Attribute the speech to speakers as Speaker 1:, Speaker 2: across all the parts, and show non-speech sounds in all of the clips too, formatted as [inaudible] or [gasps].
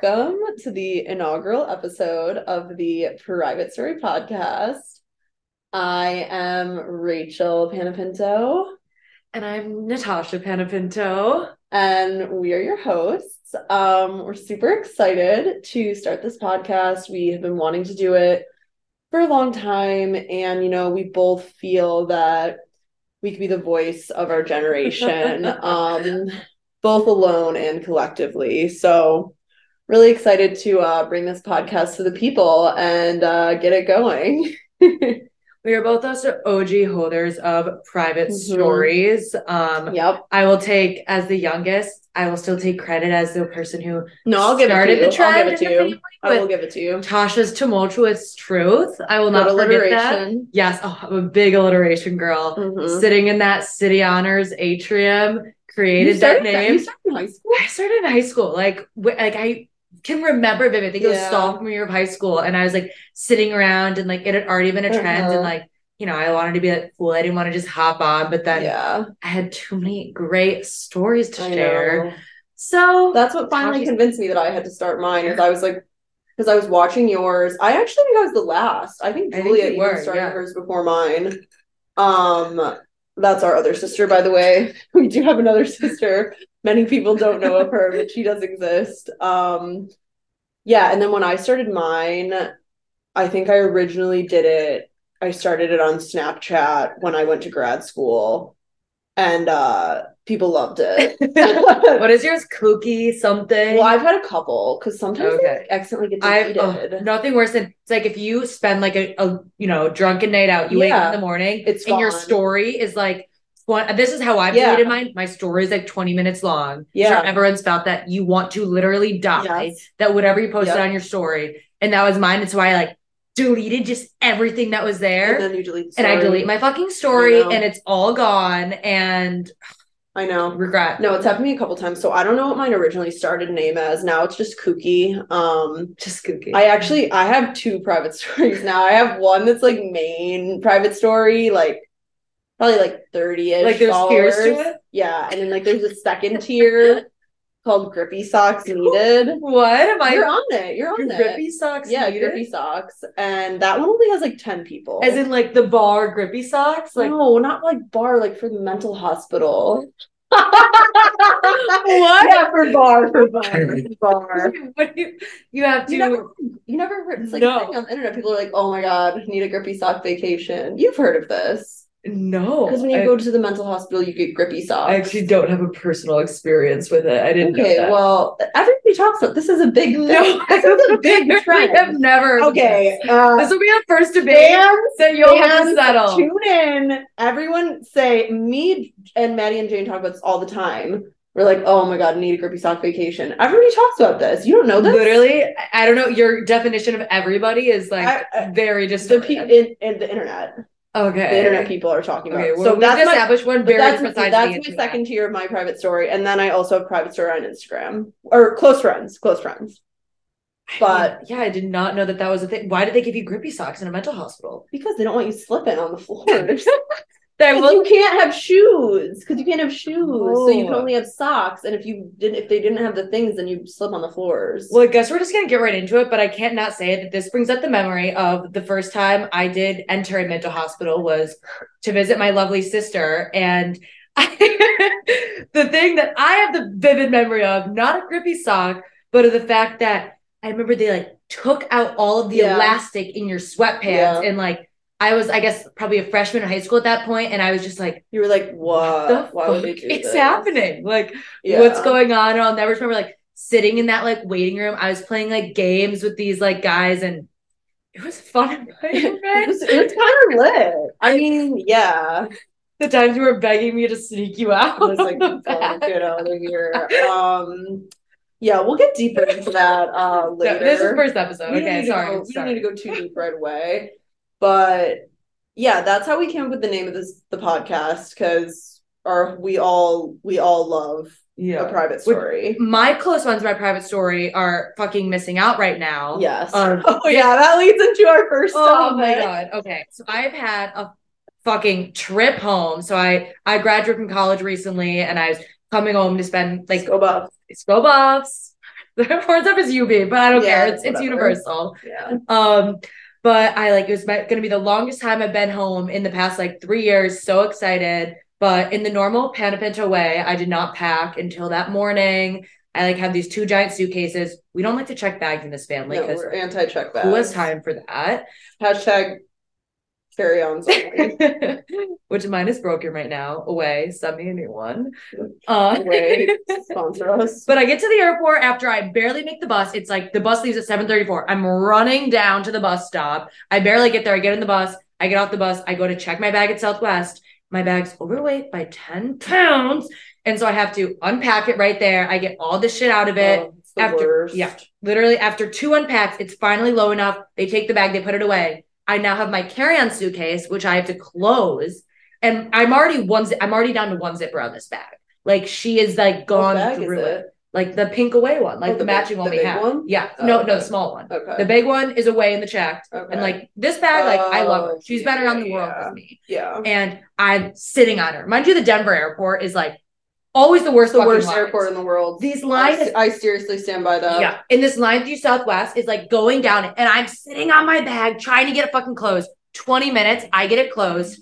Speaker 1: Welcome to the inaugural episode of the Private Story Podcast. I am Rachel Panapinto.
Speaker 2: And I'm Natasha Panapinto.
Speaker 1: And we are your hosts. Um, we're super excited to start this podcast. We have been wanting to do it for a long time. And, you know, we both feel that we could be the voice of our generation. [laughs] um, both alone and collectively. So, really excited to uh, bring this podcast to the people and uh, get it going. [laughs]
Speaker 2: we are both also OG holders of private mm-hmm. stories. Um,
Speaker 1: yep.
Speaker 2: I will take as the youngest. I will still take credit as the person who
Speaker 1: no, I'll give started it to you. the trend. I'll give it to you. I will give it to you.
Speaker 2: Tasha's tumultuous truth. I will Good not forget that. Yes, oh, I'm a big alliteration girl. Mm-hmm. Sitting in that city honors atrium, created that name. That?
Speaker 1: You started in high school.
Speaker 2: I started in high school. Like, like I can remember vividly. I think it was sophomore year of high school, and I was like sitting around, and like it had already been a trend, uh-huh. and like you know, I wanted to be like cool. I didn't want to just hop on, but then
Speaker 1: yeah.
Speaker 2: I had too many great stories to I share. Know. So
Speaker 1: that's what finally convinced me that I had to start mine. Is I was like, because I was watching yours. I actually think I was the last. I think Julia I think were, started yeah. hers before mine. Um, that's our other sister, by the way. [laughs] We do have another [laughs] sister. Many people don't know of her, but she does exist. Um, yeah, and then when I started mine, I think I originally did it. I started it on Snapchat when I went to grad school, and uh, people loved it. [laughs]
Speaker 2: what is yours? Kooky something?
Speaker 1: Well, I've had a couple because sometimes okay. I accidentally get deleted.
Speaker 2: Oh, nothing worse than it's like if you spend like a, a you know drunken night out, you yeah. wake up in the morning,
Speaker 1: it's
Speaker 2: and gone. your story is like. This is how I've yeah. deleted mine. My story is like 20 minutes long.
Speaker 1: Yeah. Sure
Speaker 2: everyone's felt that you want to literally die. Yes. That whatever you posted yep. on your story. And that was mine. And so I like deleted just everything that was there.
Speaker 1: And then you delete
Speaker 2: And I delete my fucking story and it's all gone. And
Speaker 1: I know.
Speaker 2: Regret.
Speaker 1: No, it's happened to me a couple times. So I don't know what mine originally started name as. Now it's just kooky. Um
Speaker 2: just kooky.
Speaker 1: I actually I have two private [laughs] stories now. I have one that's like main private story, like probably like 30ish.
Speaker 2: Like there's followers. tiers to it?
Speaker 1: Yeah. And then like there's a second tier [laughs] called Grippy Socks Needed. [laughs]
Speaker 2: What am I?
Speaker 1: You're on it. You're on
Speaker 2: it. Grippy Socks.
Speaker 1: Yeah, needed? Grippy Socks, and that one only has like ten people.
Speaker 2: As in like the bar Grippy Socks. Like
Speaker 1: no, not like bar. Like for the mental hospital. [laughs]
Speaker 2: what?
Speaker 1: Yeah, for bar, for bar, for bar.
Speaker 2: What do you, you have to?
Speaker 1: You never, you never heard. It's like no. on the internet. People are like, "Oh my god, need a grippy sock vacation." You've heard of this?
Speaker 2: No,
Speaker 1: because when you I, go to the mental hospital, you get grippy socks.
Speaker 2: I actually don't have a personal experience with it. I didn't.
Speaker 1: Okay, well, everybody talks about this is a big thing. [laughs] No, this is a big trend.
Speaker 2: I've never.
Speaker 1: Okay,
Speaker 2: this. Uh, this will be our first debate fans, that you'll have to settle.
Speaker 1: Tune in. Everyone say me and Maddie and Jane talk about this all the time. We're like, oh my god, I need a grippy sock vacation. Everybody talks about this. You don't know this?
Speaker 2: Literally, I don't know. Your definition of everybody is like I, I, very just
Speaker 1: the pe- in, in the internet.
Speaker 2: Okay.
Speaker 1: The internet people are talking about.
Speaker 2: Okay, well, so that's established my, one very
Speaker 1: that's, side. That's my second tier of my private story, and then I also have private story on Instagram or close friends, close friends. But
Speaker 2: yeah, I did not know that that was a thing. Why did they give you grippy socks in a mental hospital?
Speaker 1: Because they don't want you slipping on the [laughs] floors. Because you can't have shoes. Because you can't have shoes, oh. so you can oh. only have socks. And if you didn't, if they didn't have the things, then you slip on the floors.
Speaker 2: Well, I guess we're just gonna get right into it. But I can't not say that this brings up the memory of the first time I did enter a mental hospital was to visit my lovely sister, and I, [laughs] the thing that I have the vivid memory of, not a grippy sock, but of the fact that I remember they like took out all of the yeah. elastic in your sweatpants yeah. and like I was, I guess, probably a freshman in high school at that point, and I was just like,
Speaker 1: "You were like, what?
Speaker 2: what It's happening? Like, yeah. what's going on?" And I'll never remember like sitting in that like waiting room. I was playing like games with these like guys, and it was fun. [laughs]
Speaker 1: it was, it was kind of lit. I mean, yeah.
Speaker 2: The times you were begging me to sneak you out.
Speaker 1: Was like, get out of here. Um, yeah, we'll get deeper into that uh later. [laughs]
Speaker 2: No, this is first episode. okay, sorry.
Speaker 1: Go, we don't need to go too deep right away. But yeah, that's how we came up with the name of this the podcast because our we all we all love yeah. a private story.
Speaker 2: My close ones, my private story, are fucking missing out right now.
Speaker 1: Yes. Um, [laughs] oh yeah, that leads into our first. Oh topic. my god.
Speaker 2: Okay, so I've had a fucking trip home. So I I graduated from college recently, and I was coming home to spend like
Speaker 1: go buffs.
Speaker 2: Go buffs. [laughs] The porn stuff is UB, but I don't yeah, care. It's it's universal.
Speaker 1: Yeah.
Speaker 2: Um, but I like it was going to be the longest time I've been home in the past like three years. So excited. But in the normal Panapinto way, I did not pack until that morning. I like have these two giant suitcases. We don't like to check bags in this family
Speaker 1: because no, anti-check bags.
Speaker 2: Who has time for that?
Speaker 1: Hashtag carry on [laughs]
Speaker 2: which mine is broken right now. Away. Send me a new one. [laughs]
Speaker 1: Uh away [laughs] sponsor us.
Speaker 2: But i get to the airport after i barely make the bus. It's like the bus leaves at 7.34 i'm running down to the bus stop. I barely get there. I get in the bus. I get off the bus. I go to check my bag at southwest. My bag's overweight by 10 pounds. And so i have to unpack it right there. I get all the shit out of it. Oh, after worst. yeah literally after two unpacks it's finally low enough. They take the bag. They put it away I now have my carry-on suitcase, which I have to close. And I'm already one I'm already down to one zipper on this bag. Like she is like gone through it? it? Like the pink away one, like oh, the, the, matching big, one we have. One? Yeah. Oh, no, okay. no, the small one. Okay. The big one is away in the checked. Okay. And like this bag, like I love her. Oh, She's been around the world
Speaker 1: yeah.
Speaker 2: with me.
Speaker 1: Yeah.
Speaker 2: And I'm sitting on her. Mind you, the Denver airport is like always the worst.
Speaker 1: The worst lines. airport in the world.
Speaker 2: These lines,
Speaker 1: I, I, seriously stand by that.
Speaker 2: Yeah, and this line through Southwest is like going down, and I'm sitting on my bag trying to get it fucking closed. Twenty minutes, I get it closed.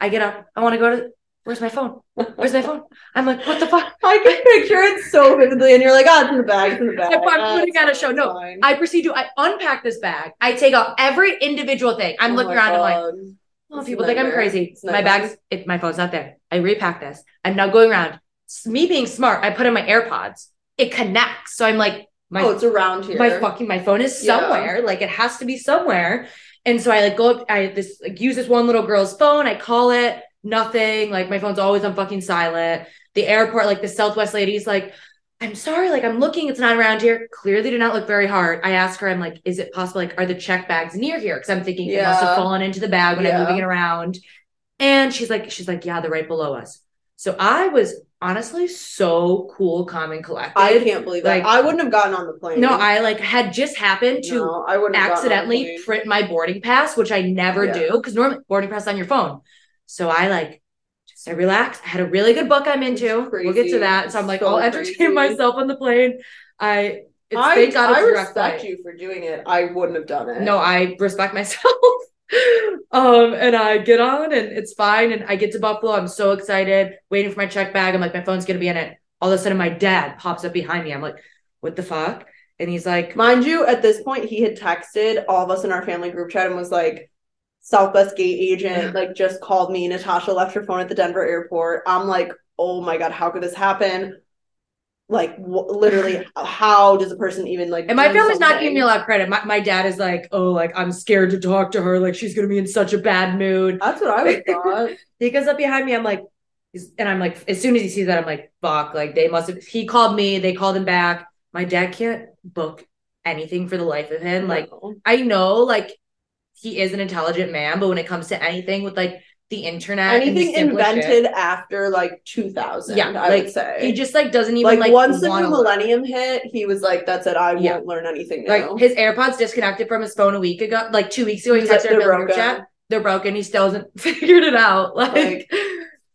Speaker 2: I get up. I want to go to. Where's my phone? Where's my phone? I'm like, what the fuck? [laughs]
Speaker 1: I can picture it so vividly, and you're like, oh, it's in the bag, it's in the bag.
Speaker 2: I'm putting out a show. No, fine. I proceed to I unpack this bag. I take out every individual thing. I'm oh looking around. God. I'm like, oh, people think I'm crazy. My bag's, it, my phone's not there. I repack this. I'm now going around me being smart, I put in my AirPods. It connects. So I'm like,
Speaker 1: my, oh, it's around here.
Speaker 2: My fucking my phone is somewhere. Yeah. Like it has to be somewhere. And so I like go up, I this like use this one little girl's phone. I call it, nothing. Like my phone's always on fucking silent. The airport, like the Southwest lady's like, I'm sorry, like I'm looking, it's not around here. Clearly did not look very hard. I asked her, I'm like, is it possible? Like, are the check bags near here? Because I'm thinking yeah. it must have fallen into the bag when yeah. I'm moving it around. And she's like, she's like, yeah, they're right below us. So I was honestly so cool, calm, and collected.
Speaker 1: I can't believe like, that. I wouldn't have gotten on the plane.
Speaker 2: No, I like had just happened to no, I wouldn't accidentally print my boarding pass, which I never yeah. do because normally boarding pass on your phone. So I like just I relaxed. I had a really good book I'm into. We'll get to that. So I'm like, so I'll entertain crazy. myself on the plane. I
Speaker 1: I, I respect you for doing it. I wouldn't have done it.
Speaker 2: No, I respect myself. [laughs] um, and I get on and it's fine. And I get to Buffalo. I'm so excited, waiting for my check bag. I'm like, my phone's gonna be in it. All of a sudden, my dad pops up behind me. I'm like, what the fuck? And he's like,
Speaker 1: mind you, at this point, he had texted all of us in our family group chat and was like, Southwest Gate agent like just called me. Natasha left her phone at the Denver airport. I'm like, oh my god, how could this happen? Like w- literally how does a person even like
Speaker 2: and my family's not giving me a lot of credit. My, my dad is like oh like i'm scared to talk to her. Like she's gonna be in such a bad mood.
Speaker 1: That's what i would [laughs] thought.
Speaker 2: He goes up behind me i'm like and i'm like as soon as he sees that i'm like fuck like they must have he called me they called him back. My dad can't book anything for the life of him. Like i know like he is an intelligent man but when it comes to anything with like the internet.
Speaker 1: Anything invented after like 2000, yeah, I
Speaker 2: like,
Speaker 1: would say.
Speaker 2: He just like doesn't even like, like
Speaker 1: once the new millennium learn. hit, he was like, "That's it. I yeah. won't learn anything."
Speaker 2: Like his AirPods disconnected from his phone a week ago, like two weeks ago. He texted our group chat. They're broken. He still hasn't [laughs] figured it out. [laughs] Like, like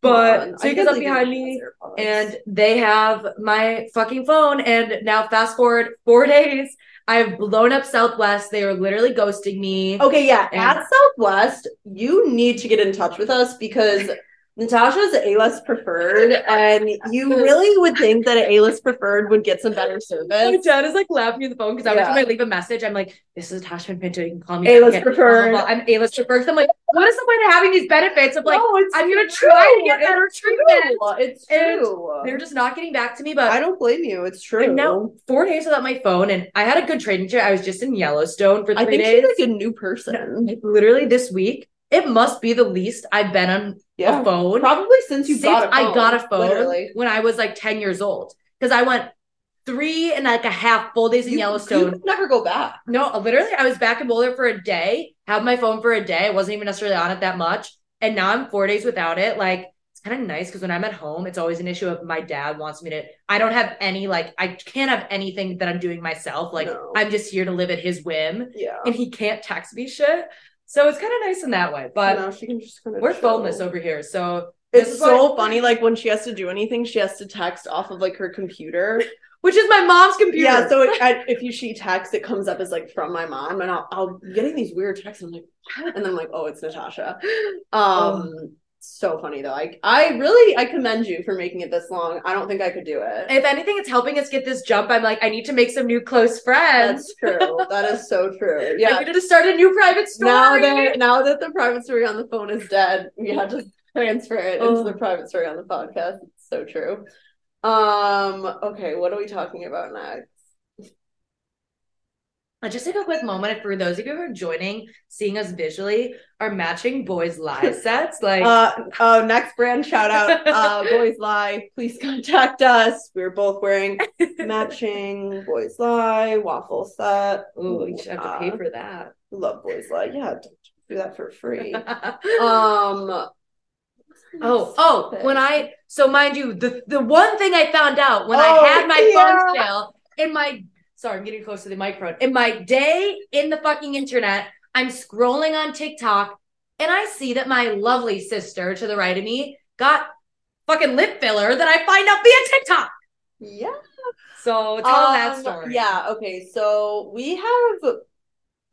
Speaker 2: but so he goes up behind me, and they have my fucking phone. And now, fast forward four [laughs] days I've blown up Southwest. They are literally ghosting me.
Speaker 1: Okay, yeah. And- At Southwest, you need to get in touch with us because Natasha's A-list preferred, and you really would think that an A-list preferred would get some better service. My
Speaker 2: dad is like laughing at the phone because every time I leave a message, I'm like, "This is Natasha Pinto. You can call me
Speaker 1: A-list preferred."
Speaker 2: Blah, blah, blah. I'm A-list preferred. So I'm like, what is the point of having these benefits? I'm like, no, I'm gonna try to get better
Speaker 1: it's treatment. True. It's true.
Speaker 2: And they're just not getting back to me. But
Speaker 1: I don't blame you. It's true.
Speaker 2: I'm now four days without my phone, and I had a good trading trip. I was just in Yellowstone for three I think days.
Speaker 1: She's like a new person.
Speaker 2: No, literally this week it must be the least I've been on yeah, a phone.
Speaker 1: Probably since you since
Speaker 2: phone, I got a phone literally. when I was like 10 years old. Because I went three and like a half full days in you, Yellowstone. You
Speaker 1: never go back.
Speaker 2: No, literally, I was back in Boulder for a day, have my phone for a day. I wasn't even necessarily on it that much. And now I'm four days without it. Like, it's kind of nice because when I'm at home, it's always an issue of my dad wants me to. I don't have any, like, I can't have anything that I'm doing myself. Like, no. I'm just here to live at his whim.
Speaker 1: Yeah.
Speaker 2: And he can't text me shit. So it's kind of nice in that way. But she can just kind of we're chill. phoneless over here. So
Speaker 1: It's so funny. Like when she has to do anything, she has to text off of like her computer, [laughs]
Speaker 2: which is my mom's computer.
Speaker 1: Yeah. So it, [laughs] I, if you she texts, it comes up as like from my mom, and I'll, I'll getting these weird texts. And I'm like, and then I'm like, oh, it's Natasha. Um, oh so funny though. I I really I commend you for making it this long. I don't think I could do it.
Speaker 2: If anything, it's helping us get this jump. I'm like, I need to make some new close friends.
Speaker 1: That's true. that is so true. [laughs]
Speaker 2: Yeah. I need to start a new private story.
Speaker 1: Now that now that the private story on the phone is dead, we had to transfer it into the private story on the podcast. It's so true. Um, okay, what are we talking about next?
Speaker 2: Just take a quick moment for those of you who are joining, seeing us visually, our matching Boys Lie [laughs] sets. Like,
Speaker 1: uh, uh, next brand shout out, [laughs] uh, Boys Lie. Please contact us. We're both wearing matching Boys Lie waffle set.
Speaker 2: Ooh, you should have to pay uh, for that.
Speaker 1: Love Boys Lie. Yeah, do that for free. [laughs] um.
Speaker 2: Oh, oh, when I so mind you, the the one thing I found out when oh, I had my yeah. phone still in my sorry, I'm getting close to the microphone. In my day in the fucking internet, I'm scrolling on TikTok and I see that my lovely sister to the right of me got fucking lip filler that I find out via TikTok.
Speaker 1: Yeah.
Speaker 2: So tell um, that story.
Speaker 1: Yeah. Okay. So we have,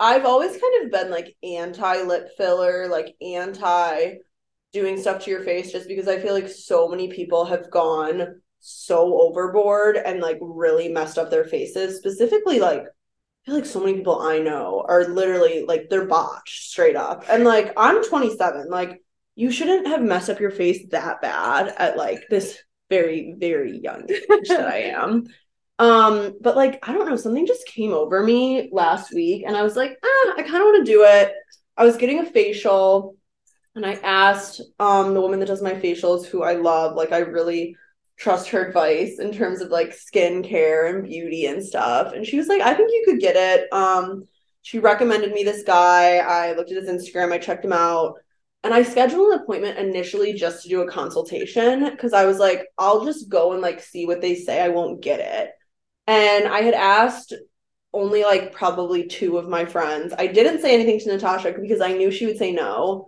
Speaker 1: I've always kind of been like anti lip filler, like anti doing stuff to your face, just because I feel like so many people have gone so overboard and like really messed up their faces. Specifically, like I feel like so many people I know are literally like they're botched straight up. And like I'm 27, like you shouldn't have messed up your face that bad at like this very very young age that I am. Um, but like I don't know, something just came over me last week and I was like, ah, I kind of want to do it. I was getting a facial and I asked um the woman that does my facials who I love, like I really trust her advice in terms of like skincare and beauty and stuff. And she was like, I think you could get it. Um, she recommended me this guy. I looked at his Instagram, I checked him out, and I scheduled an appointment initially just to do a consultation because I was like, I'll just go and like see what they say. I won't get it. And I had asked only like probably two of my friends. I didn't say anything to Natasha because I knew she would say no.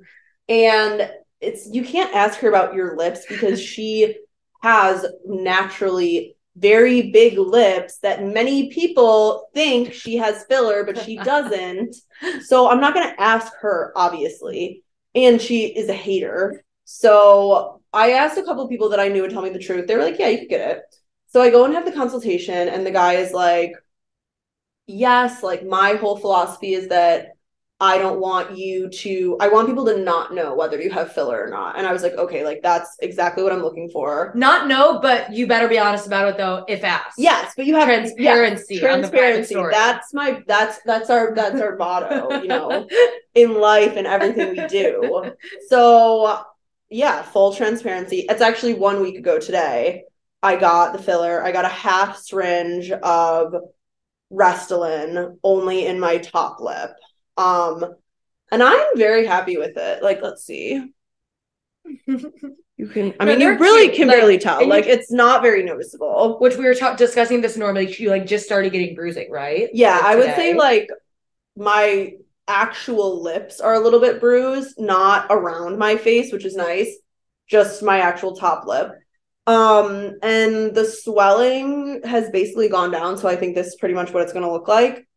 Speaker 1: And it's you can't ask her about your lips because she has naturally very big lips that many people think she has filler, but she [laughs] doesn't. so I'm not going to ask her, obviously. And she is a hater. So I asked a couple of people that I knew would tell me the truth. They were like, yeah, you could get it. So I go and have the consultation, and the guy is like, yes, like my whole philosophy is that I don't want you to, I want people to not know whether you have filler or not. And I was like, okay, like that's exactly what I'm looking for.
Speaker 2: Not know, but you better be honest about it though, if asked.
Speaker 1: Yes, but you have
Speaker 2: transparency.
Speaker 1: Yeah, transparency. That's my, that's, that's our, that's our motto, you know, [laughs] in life and everything we do. So yeah, full transparency. It's actually one week ago today. I got the filler. I got a half syringe of Restylane only in my top lip. Um, and I'm very happy with it. Like, let's see. [laughs] You can, I mean, you really cute. can like, barely tell. Like, it's not very noticeable.
Speaker 2: Which we were ta- discussing this normally. You like just started getting bruising, right?
Speaker 1: Yeah, like I would say like my actual lips are a little bit bruised, not around my face, which is nice. Just my actual top lip. Um, and the swelling has basically gone down. So I think this is pretty much what it's going to look like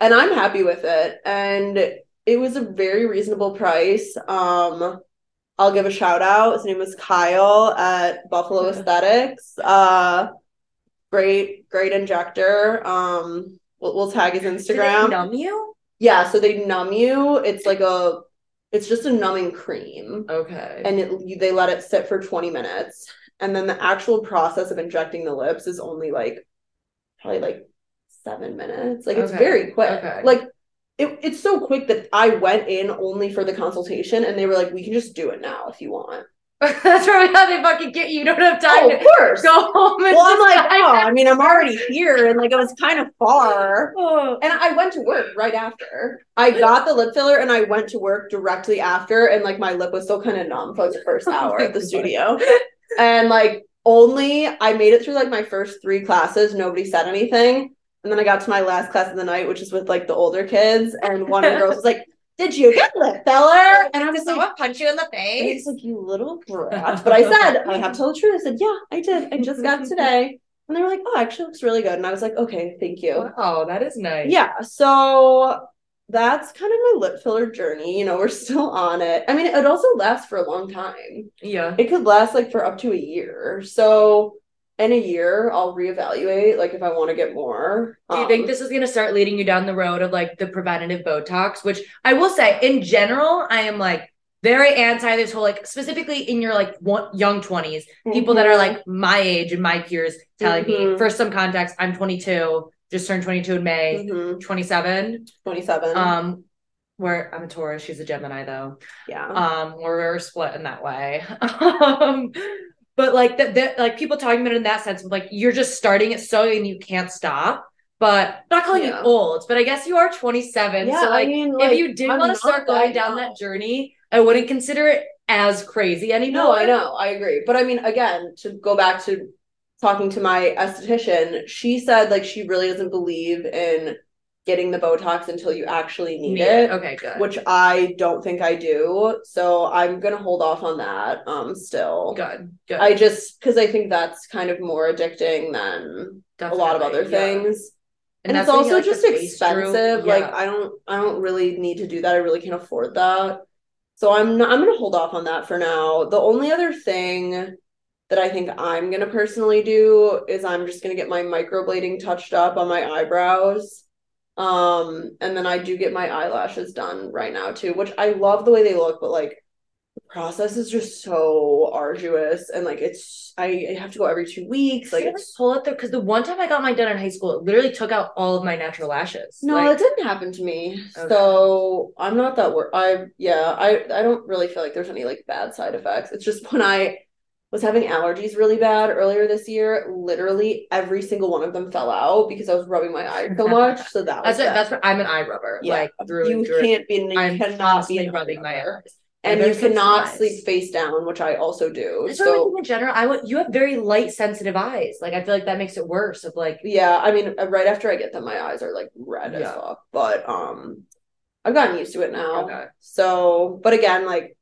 Speaker 1: and I'm happy with it. And it was a very reasonable price. Um, I'll give a shout out. His name was Kyle at Buffalo Aesthetics. Uh, great, great injector. Um, we'll, we'll tag his Instagram.
Speaker 2: numb you?
Speaker 1: Yeah, so they numb you. It's like a, it's just a numbing cream.
Speaker 2: Okay.
Speaker 1: And it, they let it sit for 20 minutes. And then the actual process of injecting the lips is only like, probably like seven minutes. Like it's okay. very quick. Okay. Like it, it's so quick that I went in only for the consultation and they were like, we can just do it now if you want. [laughs]
Speaker 2: That's probably how they fucking get you. You don't have oh, time oh,
Speaker 1: of course. go home. well, I'm like, oh, I mean, I'm already here, and like, it was kind of far. Oh. And I went to work right after. I got the lip filler, and I went to work directly after, and like, my lip was still kind of numb for like the first [laughs] oh hour at the studio, and like, only I made it through like my first three classes. Nobody said anything, and then I got to my last class of the night, which is with like the older kids, and one of the [laughs] girls was like, did you get lip filler?
Speaker 2: And I was like, punch you in the face.
Speaker 1: He's like, you little brat. [laughs] But I said, I have to tell the truth. I said, yeah, I did. I just got today. And they were like, oh, actually looks really good. And I was like, okay, thank you.
Speaker 2: Oh, that is nice.
Speaker 1: Yeah. So that's kind of my lip filler journey. You know, we're still on it. I mean, it also lasts for a long time.
Speaker 2: Yeah.
Speaker 1: It could last like for up to a year. So in a year, I'll reevaluate like if I want to get more.
Speaker 2: Do you um, think this is going to start leading you down the road of like the preventative Botox? Which I will say, in general, I am like very anti this whole like specifically in your like one, young 20s mm-hmm. people that are mm-hmm. like my age and my peers telling mm-hmm. me for some context i'm 22 just turned 22 in may mm-hmm. 27
Speaker 1: 27
Speaker 2: um where i'm a taurus she's a gemini though
Speaker 1: yeah
Speaker 2: um we're, we're split in that way [laughs] um but like that like people talking about it in that sense of like you're just starting it so and you can't stop but not calling yeah. you old, but I guess you are 27. Yeah, so like, I mean, like if you did want to start going down that journey, I wouldn't consider it as crazy anymore.
Speaker 1: No, I know, I agree. But I mean, again, to go back to talking to my esthetician, she said like she really doesn't believe in getting the Botox until you actually need, need it.
Speaker 2: Okay, good.
Speaker 1: Which I don't think I do. So I'm gonna hold off on that. Um, still.
Speaker 2: Good. Good.
Speaker 1: I just because I think that's kind of more addicting than Definitely, a lot of other things and, and it's also like just expensive yeah. like i don't i don't really need to do that i really can't afford that so i'm not i'm gonna hold off on that for now the only other thing that i think i'm gonna personally do is i'm just gonna get my microblading touched up on my eyebrows um and then i do get my eyelashes done right now too which i love the way they look but like the process is just so arduous and like it's I, I have to go every two weeks. Like it's
Speaker 2: pull it there because the one time I got mine done in high school, it literally took out all of my natural lashes.
Speaker 1: No,
Speaker 2: like,
Speaker 1: it didn't happen to me. Okay. So I'm not that worried. I yeah, I I don't really feel like there's any like bad side effects. It's just when I was having allergies really bad earlier this year. Literally every single one of them fell out because I was rubbing my eye so [laughs] much. So that
Speaker 2: that's it, that's what I'm an eye rubber. Yeah, like through
Speaker 1: you
Speaker 2: through
Speaker 1: can't be. You I'm cannot be rubbing my eyes and you cannot sleep face down, which I also do.
Speaker 2: That's so in general, I would you have very light sensitive eyes. Like I feel like that makes it worse. Of like
Speaker 1: yeah, I mean, uh, right after I get them, my eyes are like red yeah. as fuck. But um, I've gotten used to it now. Okay. So, but again, like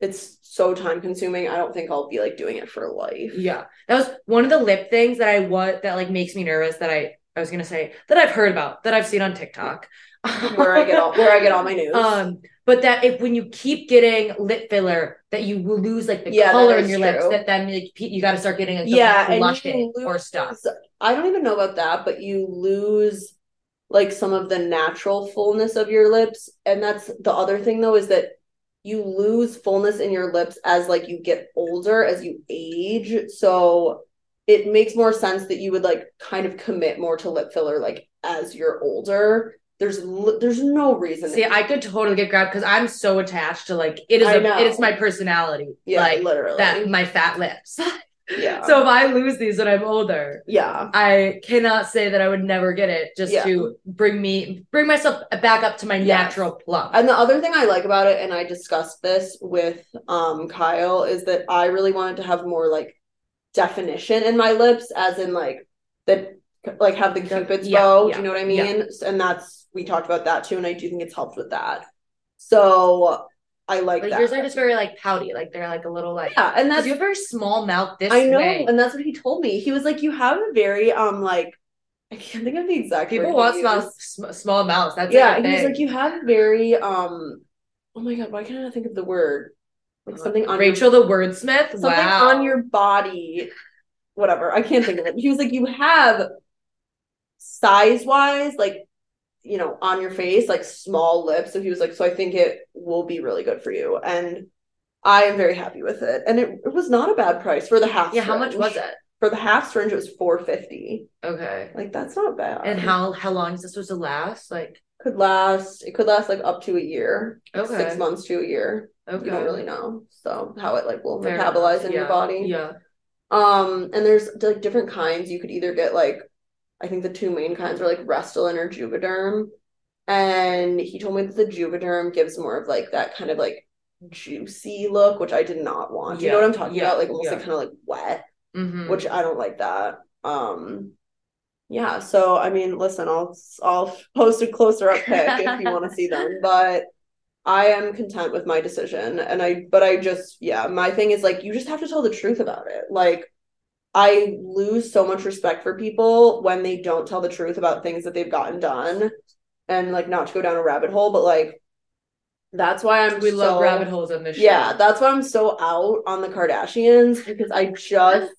Speaker 1: it's so time consuming. I don't think I'll be like doing it for life.
Speaker 2: Yeah, that was one of the lip things that I what that like makes me nervous. That I I was gonna say that I've heard about that I've seen on TikTok. [laughs]
Speaker 1: where I get all where I get all my news.
Speaker 2: Um, but that if when you keep getting lip filler, that you will lose like the yeah, color in your true. lips. That then like, you got to start getting like
Speaker 1: yeah,
Speaker 2: blushing or stuff.
Speaker 1: I don't even know about that, but you lose like some of the natural fullness of your lips, and that's the other thing though is that you lose fullness in your lips as like you get older as you age. So it makes more sense that you would like kind of commit more to lip filler like as you're older there's there's no reason.
Speaker 2: See, I could totally get grabbed because I'm so attached to like it is. A, it is my personality. Yeah, like literally that my fat lips. [laughs] Yeah. so if I lose these when I'm older,
Speaker 1: yeah,
Speaker 2: I cannot say that I would never get it just yeah. to bring me bring myself back up to my yes. natural plump.
Speaker 1: And the other thing I like about it, and I discussed this with um Kyle, is that I really wanted to have more like definition in my lips, as in like that like have the cupid's yeah, bow. Yeah, do you know what I mean? And that's we talked about that too, and I do think it's helped with that. So I like,
Speaker 2: like
Speaker 1: that.
Speaker 2: Yours are just very like pouty, like they're like a little like
Speaker 1: yeah, and that's
Speaker 2: you have a very small mouth. This
Speaker 1: I know,
Speaker 2: way.
Speaker 1: and that's what he told me. He was like, you have a very um like I can't think of the exact.
Speaker 2: People want small sm- small mouths. That's
Speaker 1: yeah. He was like, you have very um. Oh my god, why can't I think of the word? Like something on
Speaker 2: Rachel
Speaker 1: your,
Speaker 2: the wordsmith.
Speaker 1: Something wow. on your body. Whatever. I can't think of it. He was like, you have size wise, like you know, on your face, like small lips. So he was like, so I think it will be really good for you. And I am very happy with it. And it, it was not a bad price for the half.
Speaker 2: Yeah, how much was it?
Speaker 1: For the half syringe, it was four fifty.
Speaker 2: Okay.
Speaker 1: Like that's not bad.
Speaker 2: And how how long is this supposed to last? Like
Speaker 1: could last it could last like up to a year. Okay. Six months to a year. Okay. You don't really know. So how it like will Fair metabolize enough. in
Speaker 2: yeah.
Speaker 1: your body.
Speaker 2: Yeah.
Speaker 1: Um, and there's like different kinds. You could either get like I think the two main kinds are like Restylane or Juvederm. And he told me that the Juvederm gives more of like that kind of like juicy look, which I did not want. Yeah. You know what I'm talking yeah. about? Like almost yeah. like kind of like wet, mm-hmm. which I don't like that. Um, yeah. So I mean, listen, I'll I'll post a closer up pic if you want to see them, [laughs] but I am content with my decision. And I, but I just, yeah, my thing is like, you just have to tell the truth about it. Like, I lose so much respect for people when they don't tell the truth about things that they've gotten done. And like, not to go down a rabbit hole, but like, that's why I'm
Speaker 2: we
Speaker 1: so,
Speaker 2: love rabbit holes on this show.
Speaker 1: Yeah, that's why I'm so out on the Kardashians because I just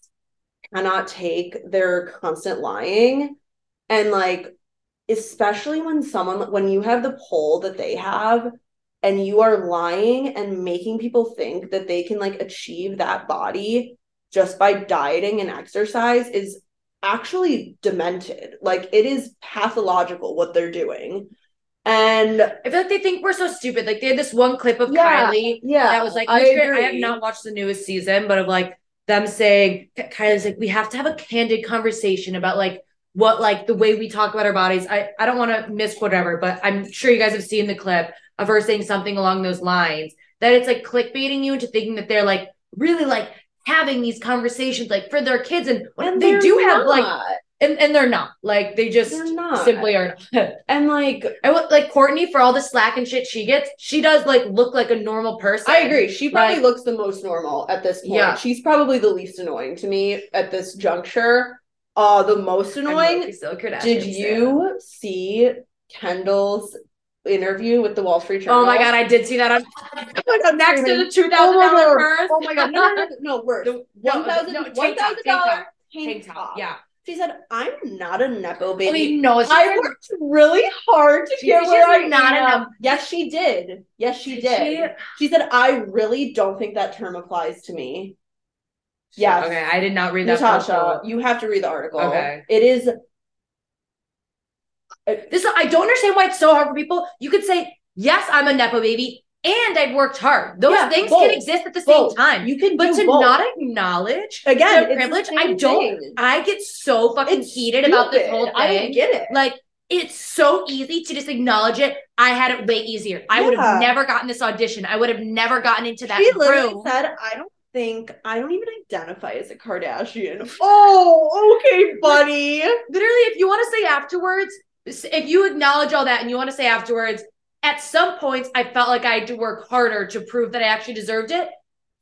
Speaker 1: cannot take their constant lying. And like, especially when someone when you have the poll that they have and you are lying and making people think that they can like achieve that body just by dieting and exercise is actually demented. Like it is pathological what they're doing. And
Speaker 2: I feel like they think we're so stupid. Like they had this one clip of
Speaker 1: Yeah,
Speaker 2: Kylie
Speaker 1: yeah,
Speaker 2: that was like,
Speaker 1: I
Speaker 2: I, have not watched the newest season, but of like them saying Kylie's like, we have to have a candid conversation about like what like the way we talk about our bodies. I, I don't want to misquote whatever, but I'm sure you guys have seen the clip of her saying something along those lines. That it's like clickbaiting you into thinking that they're like really like having these conversations like for their kids and,
Speaker 1: and
Speaker 2: they do have like and, and they're not like they just
Speaker 1: not.
Speaker 2: simply are not. [laughs]
Speaker 1: and like
Speaker 2: I want like Kourtney for all the slack and shit she gets. She does like look like a normal person.
Speaker 1: I agree. She probably
Speaker 2: Like-
Speaker 1: looks the most normal at this point.
Speaker 2: Yeah.
Speaker 1: She's probably the least annoying to me at this juncture. Uh the most annoying. Did you see Kendall's interview with the Wall Street Journal?
Speaker 2: Oh my god, I did see that. I'm
Speaker 1: Oh my God,
Speaker 2: next to the two
Speaker 1: Oh
Speaker 2: thousand dollar
Speaker 1: oh
Speaker 2: purse.
Speaker 1: Oh my god! No, no, no, no worse.
Speaker 2: The-
Speaker 1: One thousand,
Speaker 2: no, tank
Speaker 1: one
Speaker 2: tank
Speaker 1: dollar
Speaker 2: tank top. Yeah.
Speaker 1: She said, "I'm not a nepo baby."
Speaker 2: Oh, you know, it's
Speaker 1: I worked really hard to get where I
Speaker 2: not a
Speaker 1: am.
Speaker 2: nepo-
Speaker 1: Yes, she did. Yes, she did. She said, "I really don't think that term applies to me." Yes.
Speaker 2: Okay, I did not read that.
Speaker 1: Natasha,
Speaker 2: Natasha.
Speaker 1: you have to read the article.
Speaker 2: Okay.
Speaker 1: It is
Speaker 2: This I don't understand why it's so hard for people. You could say, yes, I'm a nepo baby, and I've worked hard. Those
Speaker 1: Yeah,
Speaker 2: things
Speaker 1: both.
Speaker 2: can exist at the same time.
Speaker 1: You can
Speaker 2: but
Speaker 1: do
Speaker 2: to
Speaker 1: both.
Speaker 2: not acknowledge
Speaker 1: again
Speaker 2: their
Speaker 1: it's the
Speaker 2: privilege, I don't.
Speaker 1: thing.
Speaker 2: I get so fucking
Speaker 1: It's
Speaker 2: heated about this
Speaker 1: stupid.
Speaker 2: whole
Speaker 1: I don't get it.
Speaker 2: Like it's so easy to just acknowledge it. I had it way easier. I would have never gotten this audition. I would have never gotten into that
Speaker 1: she literally
Speaker 2: room.
Speaker 1: said, "I don't think I don't even identify as a Kardashian." [laughs] Oh, oh, okay, [laughs] buddy.
Speaker 2: Literally, if you want to say afterwards, if you acknowledge all that and you want to say afterwards, at some points I felt like I had to work harder to prove that I actually deserved it.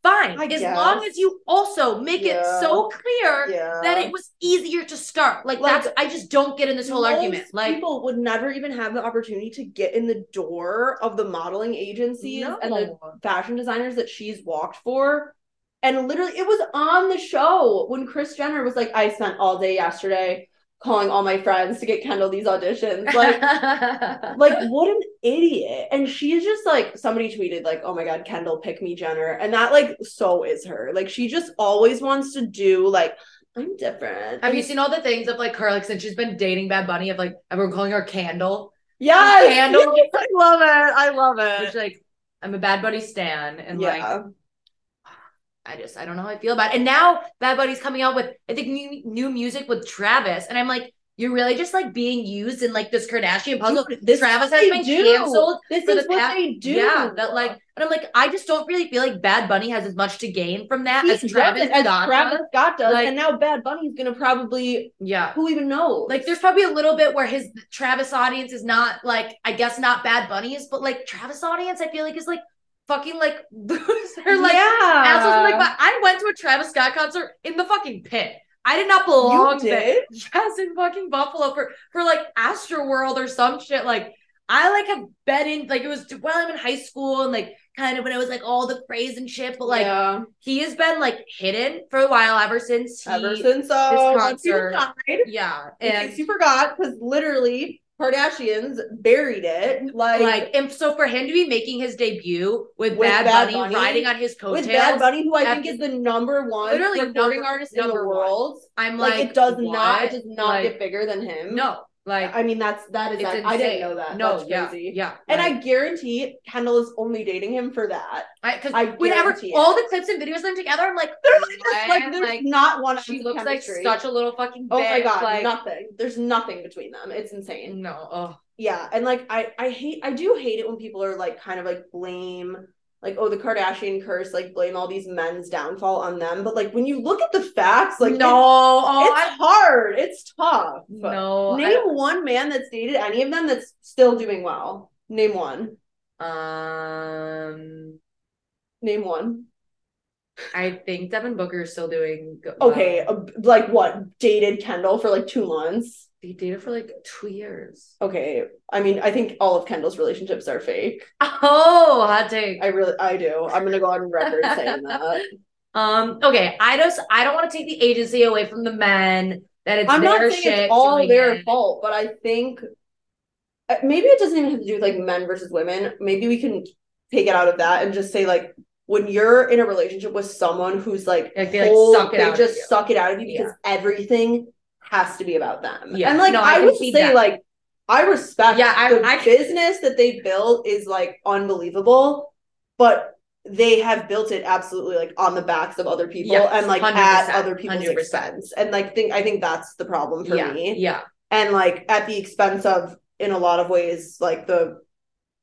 Speaker 2: Fine.
Speaker 1: I
Speaker 2: as
Speaker 1: guess.
Speaker 2: long as you also make it so clear
Speaker 1: Yeah.
Speaker 2: that it was easier to start. Like,
Speaker 1: Like,
Speaker 2: that's I just don't get in this whole argument. Like
Speaker 1: people would never even have the opportunity to get in the door of the modeling agencies and the fashion designers that she's walked for. And literally, it was on the show when Kris Jenner was like, I spent all day yesterday calling all my friends to get Kendall these auditions. Like, [laughs] like what an idiot. And she's just like, somebody tweeted, like, oh my God, Kendall, pick me, Jenner. And that, like, so is her. Like, she just always wants to do, like, I'm different.
Speaker 2: Have you seen all the things of like her, like since she's been dating Bad Bunny, of like everyone calling her Candle,
Speaker 1: Yes,
Speaker 2: Candle? [laughs]
Speaker 1: yes, I love it. I love it.
Speaker 2: which like I'm a Bad Bunny stan, and like
Speaker 1: yeah.
Speaker 2: I just I don't know how I feel about it. And now Bad Bunny's coming out with I think new new music with Travis, and I'm like, you're really just like being used in like this Kardashian puzzle.
Speaker 1: This is
Speaker 2: Travis has been
Speaker 1: do.
Speaker 2: canceled
Speaker 1: This is
Speaker 2: the
Speaker 1: what
Speaker 2: past-
Speaker 1: they do.
Speaker 2: Yeah, that like, and I'm like, I just don't really feel like Bad Bunny has as much to gain from that
Speaker 1: He
Speaker 2: as Travis
Speaker 1: doesn't, as
Speaker 2: Scott
Speaker 1: Travis
Speaker 2: does.
Speaker 1: Scott does,
Speaker 2: Like-
Speaker 1: and now Bad Bunny's gonna probably
Speaker 2: Yeah.
Speaker 1: who even knows?
Speaker 2: Like there's probably a little bit where his Travis audience is not like I guess not Bad Bunny's, but like Travis audience I feel like is like fucking like [laughs] loser like
Speaker 1: yeah,
Speaker 2: assholes. Like but I went to a Travis Scott concert in the fucking pit. I did not belong
Speaker 1: you
Speaker 2: there.
Speaker 1: did. [laughs]
Speaker 2: Yes, in fucking Buffalo for for like Astro World or some shit. Like I like have been in like it was while I'm in high school and like kind of when it was like all the craze and shit. But like
Speaker 1: yeah.
Speaker 2: he has been like hidden for a while ever since he
Speaker 1: ever since uh, you
Speaker 2: concert.
Speaker 1: died,
Speaker 2: yeah and
Speaker 1: you forgot, because literally Kardashians buried it. Like,
Speaker 2: like and so for him to be making his debut with,
Speaker 1: With
Speaker 2: Bad,
Speaker 1: Bad
Speaker 2: Bunny,
Speaker 1: Bunny,
Speaker 2: riding on his coattails,
Speaker 1: with Bad Bunny, who I think is the number one
Speaker 2: Literally
Speaker 1: recording artist in the
Speaker 2: number one.
Speaker 1: world.
Speaker 2: I'm
Speaker 1: Like,
Speaker 2: like,
Speaker 1: it does not, it does not
Speaker 2: Like,
Speaker 1: get bigger than him.
Speaker 2: No, like
Speaker 1: I mean that's that is that. I didn't know that.
Speaker 2: No,
Speaker 1: That's
Speaker 2: yeah,
Speaker 1: crazy.
Speaker 2: yeah,
Speaker 1: And
Speaker 2: like,
Speaker 1: I guarantee Kendall is only dating him for that.
Speaker 2: I because
Speaker 1: I
Speaker 2: whenever
Speaker 1: it.
Speaker 2: all the clips and videos of them together, I'm like, [laughs]
Speaker 1: There's like
Speaker 2: what?
Speaker 1: there's
Speaker 2: Like,
Speaker 1: not one.
Speaker 2: she looks like such a little fucking.
Speaker 1: Oh my god,
Speaker 2: like,
Speaker 1: nothing. There's nothing between them. It's insane.
Speaker 2: No, oh,
Speaker 1: Yeah, and like I I hate I do hate it when people are like kind of like blame like oh the Kardashian curse like blame all these men's downfall on them, but like when you look at the facts like
Speaker 2: no,
Speaker 1: it's,
Speaker 2: oh,
Speaker 1: it's hard. It's tough.
Speaker 2: No,
Speaker 1: Name one man that's dated any of them that's still doing well. Name one.
Speaker 2: Um,
Speaker 1: name one.
Speaker 2: I think Devin Booker is still doing
Speaker 1: well. okay. Uh, like what? Dated Kendall for like two months.
Speaker 2: He dated for like two years.
Speaker 1: Okay, I mean, I think all of Kendall's relationships are fake.
Speaker 2: Oh, hot take.
Speaker 1: I really, I do. I'm gonna go on record [laughs] saying that.
Speaker 2: Um. Okay. I just, I don't want to take the agency away from the men. That it's I'm not saying it's
Speaker 1: all their it. fault, but I think uh, maybe it doesn't even have to do with like men versus women. Maybe we can take it out of that and just say like when you're in a relationship with someone who's like, like they, whole, like, suck it they out just suck it out of you because yeah. everything has to be about them. Yeah. And like no, I, I would say that. like I respect yeah, I, the I, business that they built is like unbelievable, but they have built it absolutely like on the backs of other people yes, and like at other people's 100%. expense. And like think I think that's the problem for
Speaker 2: yeah,
Speaker 1: me.
Speaker 2: Yeah.
Speaker 1: And like at the expense of in a lot of ways like the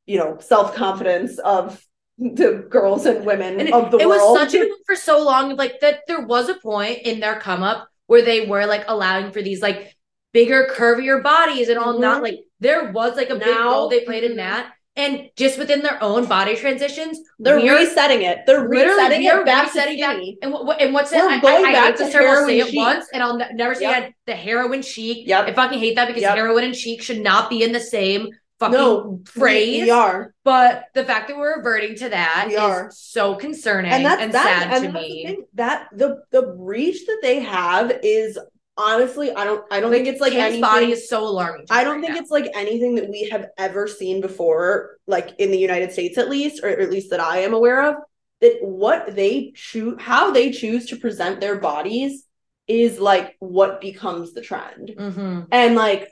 Speaker 1: you know self-confidence of the girls and women and of the it, world.
Speaker 2: It was such a for so long like that there was a point in their come up where they were like allowing for these like bigger, curvier bodies and all mm-hmm. not like there was like a now, big role they played in mm-hmm. that. And just within their own body transitions,
Speaker 1: they're resetting it. They're resetting it back resetting to skinny.
Speaker 2: And, what, and what's it? I, going I, back to term. I'll say chic. it once, and I'll ne- never say yep. it. The heroin chic.
Speaker 1: Yep.
Speaker 2: I fucking hate that because yep. heroin and chic should not be in the same fucking no, phrase.
Speaker 1: We, are.
Speaker 2: But the fact that we're reverting to that we is are. so concerning and, that's, and that, sad and to me.
Speaker 1: The that the the reach that they have is honestly i don't i don't like, think it's like
Speaker 2: Kim's anything, body is so alarming
Speaker 1: i don't right think now. it's like anything that we have ever seen before like in the united states at least or at least that i am aware of that what they choose how they choose to present their bodies is like what becomes the trend
Speaker 2: mm-hmm.
Speaker 1: and like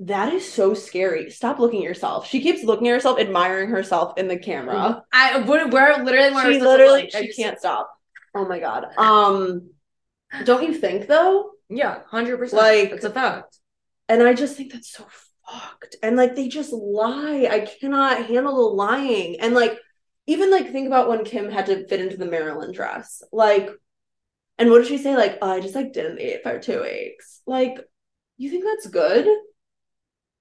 Speaker 1: that is so scary. Stop looking at yourself. She keeps looking at herself, admiring herself in the camera.
Speaker 2: I we're, we're literally
Speaker 1: she literally she can't stop. Oh my god. [sighs] Um, don't you think though?
Speaker 2: Yeah, hundred percent. Like it's a fact.
Speaker 1: And I just think that's so fucked. And like they just lie. I cannot handle the lying. And like even like think about when Kim had to fit into the Marilyn dress. Like, and what did she say? Like, oh, I just like didn't eat for two weeks. Like, you think that's good?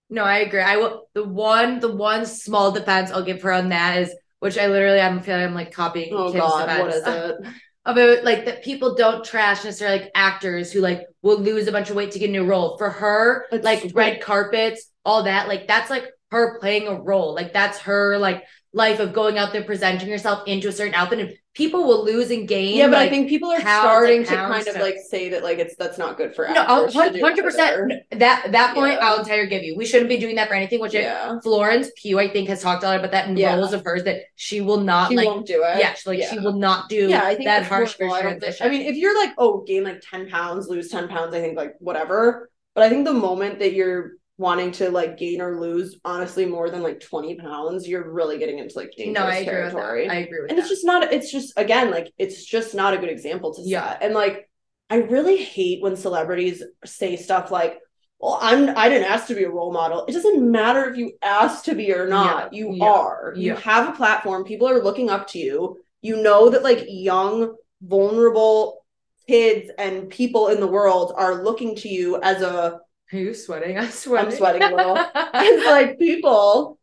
Speaker 2: No, I agree. I will. The one, the one small defense I'll give her on that is, which I literally, I'm feeling I'm like copying.
Speaker 1: Oh Kim's God, defense. what is it? [laughs]
Speaker 2: About like that people don't trash necessarily like actors who like will lose a bunch of weight to get a new role. For her, it's like red carpets, all that, like that's like her playing a role. Like that's her like life of going out there presenting yourself into a certain outfit and people will lose and gain.
Speaker 1: Yeah, but like, I think people are starting to kind of like say that like it's that's not good for no,
Speaker 2: hundred percent. That that point yeah. I'll entire give you. We shouldn't be doing that for anything. Which yeah. Florence Pugh I think has talked a lot about that in yeah. roles of hers that she will not
Speaker 1: she
Speaker 2: like
Speaker 1: won't do it.
Speaker 2: Yeah, she, like yeah. she will not do yeah, I think that harsh transition.
Speaker 1: I mean, if you're like oh gain like ten pounds, lose ten pounds, I think like whatever. But I think the moment that you're wanting to like gain or lose honestly more than like 20 pounds you're really getting into like dangerous no, I agree territory
Speaker 2: with that. i agree with
Speaker 1: and
Speaker 2: that.
Speaker 1: it's just not it's just again like it's just not a good example to yeah. set and like i really hate when celebrities say stuff like well i'm i didn't ask to be a role model it doesn't matter if you asked to be or not yeah. you yeah. are you have a platform people are looking up to you you know that like young vulnerable kids and people in the world are looking to you as a
Speaker 2: are you sweating? I'm sweating.
Speaker 1: I'm sweating a little. [laughs] it's like people.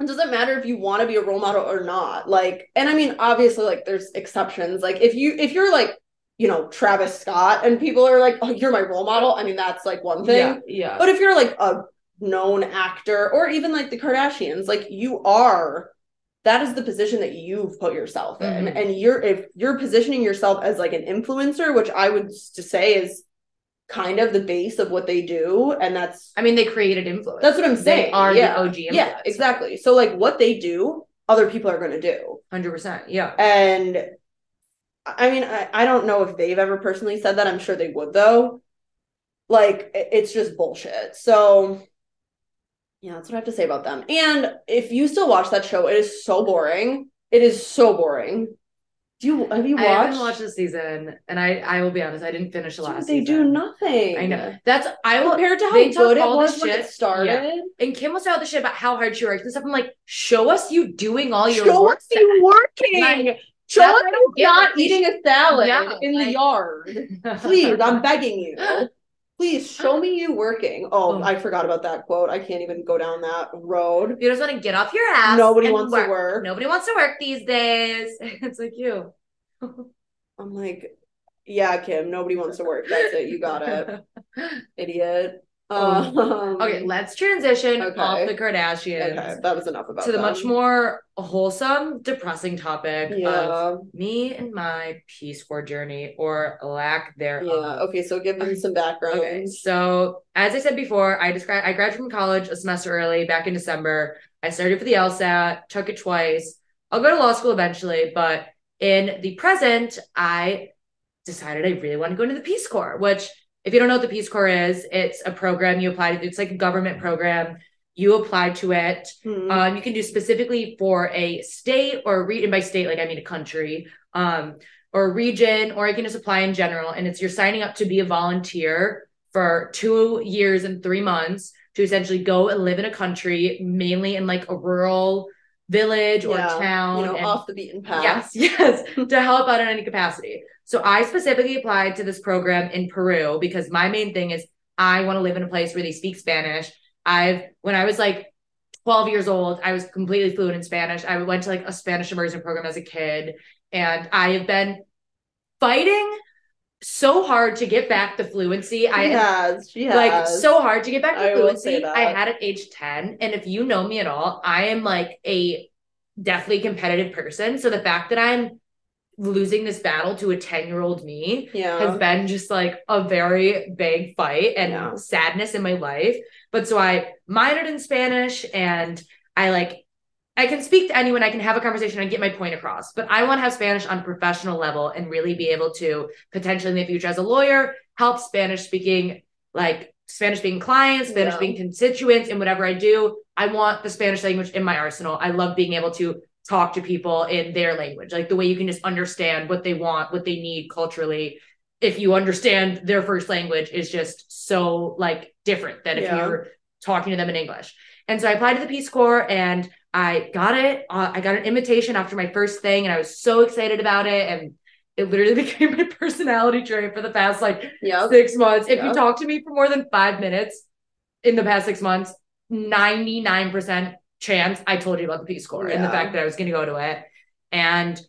Speaker 1: It doesn't matter if you want to be a role model or not. Like, and I mean, obviously, like there's exceptions. Like if you if you're like, you know, Travis Scott and people are like, oh, you're my role model. I mean, that's like one thing.
Speaker 2: Yeah. yeah.
Speaker 1: But if you're like a known actor or even like the Kardashians, like you are that is the position that you've put yourself in. Mm-hmm. And you're if you're positioning yourself as like an influencer, which I would to say is kind of the base of what they do and that's
Speaker 2: i mean they created influence.
Speaker 1: That's what i'm saying
Speaker 2: they are yeah. the og influence.
Speaker 1: yeah exactly. So like what they do other people are going to do
Speaker 2: 100% yeah.
Speaker 1: And i mean I, I don't know if they've ever personally said that. I'm sure they would though. Like it's just bullshit. So yeah that's what i have to say about them. And if you still watch that show it is so boring. It is so boring do you have you watched? I
Speaker 2: haven't watched the season, and I I will be honest, I didn't finish the last.
Speaker 1: They
Speaker 2: season.
Speaker 1: do nothing.
Speaker 2: I know that's I will
Speaker 1: compared to how they good it was when it started.
Speaker 2: Yeah. And Kim was talking the shit about how hard she works and stuff. I'm like, show us you doing all your
Speaker 1: show
Speaker 2: work.
Speaker 1: us you working. Like, show us you not eating a salad yeah, in like, the yard. [laughs] Please, I'm begging you. [laughs] Please show me you working. Oh, oh, I forgot about that quote. I can't even go down that road.
Speaker 2: You just want to get off your ass.
Speaker 1: Nobody wants work. to work.
Speaker 2: Nobody wants to work these days. [laughs] It's like you.
Speaker 1: I'm like, yeah, Kim, nobody wants to work. That's it. You got it. [laughs] Idiot.
Speaker 2: Um, okay, let's transition okay. off the Kardashians.
Speaker 1: Okay, that was enough about
Speaker 2: to
Speaker 1: them.
Speaker 2: the much more wholesome, depressing topic yeah. of me and my Peace Corps journey or lack thereof.
Speaker 1: Yeah. Okay, so give them some background. Okay,
Speaker 2: so as I said before, I described I graduated from college a semester early back in December. I started for the LSAT, took it twice. I'll go to law school eventually, but in the present, I decided I really want to go into the Peace Corps, which if you don't know what the Peace Corps is, it's a program you apply to. It's like a government program. You apply to it. Mm-hmm. Um, you can do specifically for a state or region. By state, like I mean a country, um, or region, or you can just apply in general. And it's you're signing up to be a volunteer for two years and three months to essentially go and live in a country, mainly in like a rural village or yeah, town,
Speaker 1: you know, and, off the beaten path.
Speaker 2: Yes, [laughs] yes, to help out in any capacity. So I specifically applied to this program in Peru because my main thing is I want to live in a place where they speak Spanish. I've when I was like 12 years old, I was completely fluent in Spanish. I went to like a Spanish immersion program as a kid, and I have been fighting so hard to get back the fluency.
Speaker 1: She I has, she has. like
Speaker 2: so hard to get back the I fluency. I had at age 10. And if you know me at all, I am like a deathly competitive person. So the fact that I'm losing this battle to a 10 year old me yeah. has been just like a very big fight and yeah. sadness in my life. But so I minored in Spanish and I like, I can speak to anyone, I can have a conversation and get my point across, but I want to have Spanish on a professional level and really be able to potentially in the future as a lawyer help Spanish speaking, like Spanish speaking clients, Spanish speaking yeah. constituents, and whatever I do. I want the Spanish language in my arsenal. I love being able to talk to people in their language, like the way you can just understand what they want, what they need culturally. If you understand their first language is just so like different than if yeah. you're talking to them in English. And so I applied to the Peace Corps and I got it. Uh, I got an invitation after my first thing and I was so excited about it. And it literally [laughs] became my personality trait for the past like yep. six months. If yep. you talk to me for more than five minutes in the past six months, 99% chance I told you about the Peace Corps yeah. and the fact that I was going to go to it. And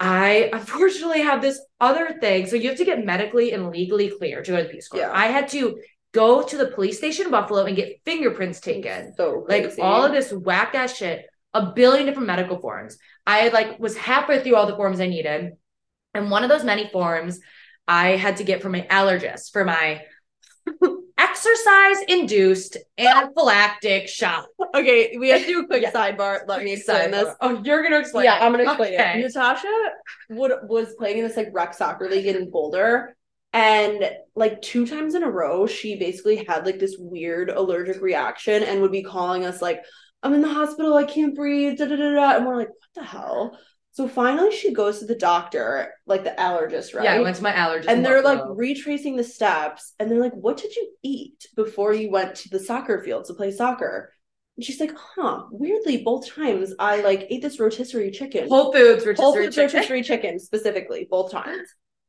Speaker 2: I unfortunately have this other thing. So you have to get medically and legally clear to go to the Peace Corps. Yeah. I had to go to the police station in Buffalo and get fingerprints taken.
Speaker 1: So
Speaker 2: like all of this whack ass shit, a billion different medical forms. I like was halfway through all the forms I needed. And one of those many forms I had to get from my allergist for my [laughs] exercise induced anaphylactic shock.
Speaker 1: Okay, we have to do a quick yeah. sidebar. Let me explain this.
Speaker 2: Oh, you're gonna explain.
Speaker 1: Yeah, it. I'm gonna explain okay. it. Natasha would was playing in this like rec soccer league in Boulder, and like two times in a row, she basically had like this weird allergic reaction and would be calling us like, "I'm in the hospital. I can't breathe." Da da da da. And we're like, "What the hell?" So finally, she goes to the doctor, like the allergist, right?
Speaker 2: Yeah, I went to my allergist.
Speaker 1: And they're like retracing the steps, and they're like, "What did you eat before you went to the soccer field to play soccer?" And she's like, "Huh? Weirdly, both times I like ate this rotisserie chicken,
Speaker 2: Whole Foods rotisserie
Speaker 1: Whole Foods chicken. rotisserie chicken specifically, both times."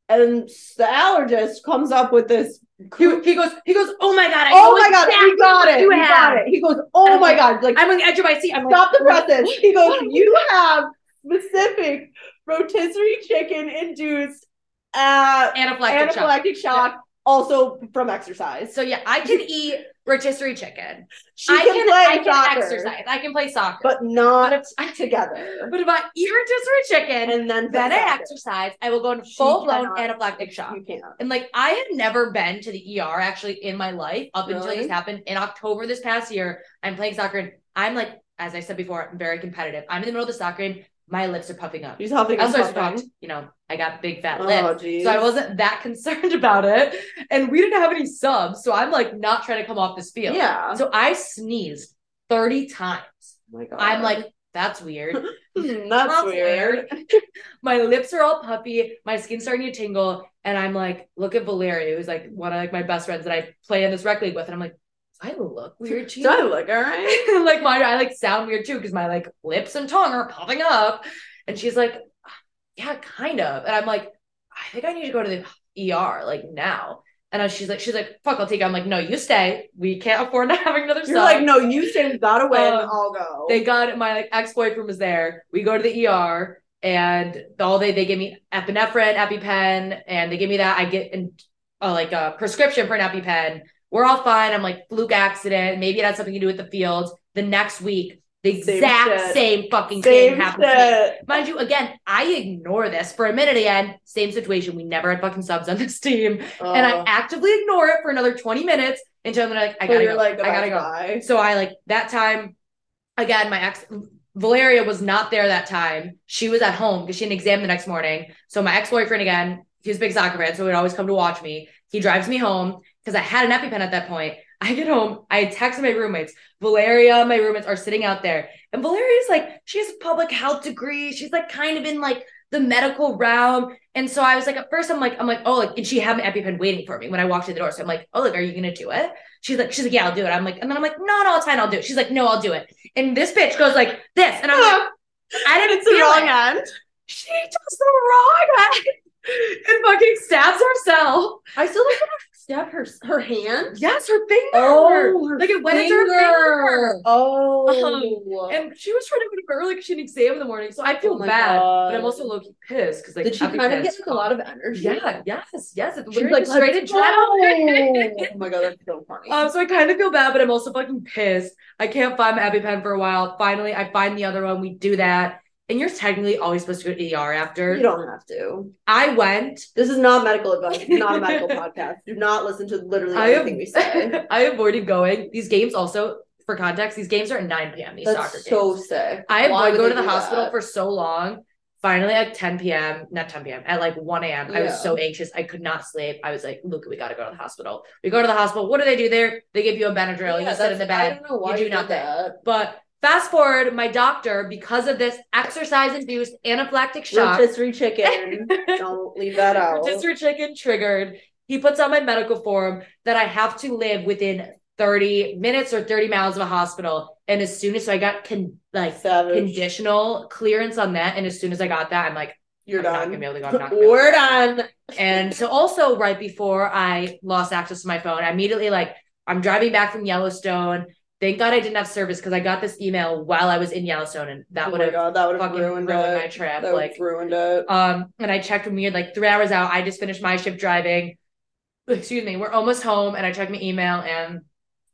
Speaker 1: And the allergist comes up with this.
Speaker 2: He, he goes, he goes, oh my god! I
Speaker 1: oh my god! Exactly he got it! He have. got it! He goes, oh my god!
Speaker 2: Like I'm on the edge of my seat. I'm
Speaker 1: stop like, the presses. He goes, you have specific rotisserie chicken induced uh,
Speaker 2: anaphylactic,
Speaker 1: anaphylactic shock. shock also from exercise.
Speaker 2: So yeah, I can eat rotisserie chicken.
Speaker 1: She I can, I can
Speaker 2: exercise. I can play soccer,
Speaker 1: but not but if, [laughs] together.
Speaker 2: But if I eat rotisserie chicken
Speaker 1: and then
Speaker 2: then I exercise, I will go into full blown anaphylactic shock. You can't. And like I have never been to the ER actually in my life up really? until this happened in October this past year. I'm playing soccer and I'm like, as I said before, I'm very competitive. I'm in the middle of the soccer game my lips are puffing up.
Speaker 1: He's huffing
Speaker 2: and puffing. you know, I got big fat oh, lips. Geez. So I wasn't that [laughs] concerned about it. And we didn't have any subs. So I'm like not trying to come off this field.
Speaker 1: Yeah.
Speaker 2: So I sneezed 30 times.
Speaker 1: Oh my God.
Speaker 2: I'm like, that's weird. [laughs]
Speaker 1: that's, that's, weird. weird. [laughs]
Speaker 2: my lips are all puffy. My skin's starting to tingle. And I'm like, look at Valeria, who's like one of like my best friends that I play in this rec league with. And I'm like, I look weird too.
Speaker 1: Do I look all right? [laughs]
Speaker 2: like my I like sound weird too because my like lips and tongue are popping up. And she's like, yeah, kind of. And I'm like, I think I need to go to the ER like now. And she's like, she's like, fuck, I'll take it. I'm like, no, you stay. We can't afford to having another
Speaker 1: You're like, no, you stay. We gotta win. Um, I'll go.
Speaker 2: They got my like ex boyfriend was there. We go to the ER, and all day they give me epinephrine, EpiPen, and they give me that. I get in, uh, like a prescription for an EpiPen. We're all fine. I'm like fluke accident. Maybe it had something to do with the field. The next week, the same exact shit. same fucking same thing happens. Mind you, again, I ignore this for a minute again. Same situation. We never had fucking subs on this [laughs] team. Uh, and I actively ignore it for another 20 minutes until I'm like, I gotta go. Like, I gotta go. So I like that time again, my ex Valeria was not there that time. She was at home because she had an exam the next morning. So my ex-boyfriend again, he was a big soccer fan, so he would always come to watch me. He drives me home because I had an EpiPen at that point. [laughs] I get home, I text my roommates. Valeria, my roommates are sitting out there. And Valeria's like, she has a public health degree. She's like kind of in like the medical realm. And so I was like, at first I'm like, I'm like, oh, like, and she had an EpiPen waiting for me when I walked through the door. So I'm like, oh, like, are you gonna do it? She's like, she's like, yeah, I'll do it. I'm like, and then I'm like, no, no, it's fine, I'll do it. She's like, no, I'll do it. And this bitch goes like this, and I'm like, [laughs] I didn't it's the wrong it. end. She does the wrong end [laughs] and fucking stabs herself.
Speaker 1: I still don't stab her her hand?
Speaker 2: Yes, her finger. Oh, her like it went finger. into her finger.
Speaker 1: Oh,
Speaker 2: um, and she was trying to go to early because she had an exam in the morning. So I feel oh bad, God. but I'm also low key pissed because like
Speaker 1: did she kind of get like, a lot of energy?
Speaker 2: Yeah, yes, yes. It's literally like straight adrenaline. [laughs]
Speaker 1: oh my God, that's so funny.
Speaker 2: Um, so I kind of feel bad, but I'm also fucking pissed. I can't find my EpiPen for a while. Finally, I find the other one. We do that and you're technically always supposed to go to ER after.
Speaker 1: You don't have to.
Speaker 2: I went.
Speaker 1: This is not medical advice. not a [laughs] medical podcast. Do not listen to literally I anything we say. [laughs]
Speaker 2: I avoided going. These games also, for context, these games are at 9 p.m. These
Speaker 1: That's
Speaker 2: soccer games.
Speaker 1: So sick.
Speaker 2: I avoided going to the hospital that? for so long. Finally, at 10 p.m., not 10 p.m., at like 1 a.m., yeah. I was so anxious. I could not sleep. I was like, Luca, we got to go to the hospital. We go to the hospital. What do they do there? They give you a Benadryl. Yeah, you sit in the bed. I don't know why you do nothing. That. But Fast forward, my doctor, because of this exercise-induced anaphylactic shock,
Speaker 1: rotisserie chicken. [laughs] don't leave that out.
Speaker 2: Rotisserie chicken triggered. He puts on my medical form that I have to live within 30 minutes or 30 miles of a hospital. And as soon as so I got con- like Savage. conditional clearance on that, and as soon as I got that, I'm like,
Speaker 1: you're
Speaker 2: I'm
Speaker 1: done.
Speaker 2: Go,
Speaker 1: We're done.
Speaker 2: And so also right before I lost access to my phone, I immediately like I'm driving back from Yellowstone Thank God I didn't have service because I got this email while I was in Yellowstone, and that oh would have that would have ruined, ruined my trip.
Speaker 1: That
Speaker 2: like
Speaker 1: ruined it.
Speaker 2: Um, and I checked when we had like three hours out. I just finished my shift driving. Excuse me, we're almost home, and I checked my email, and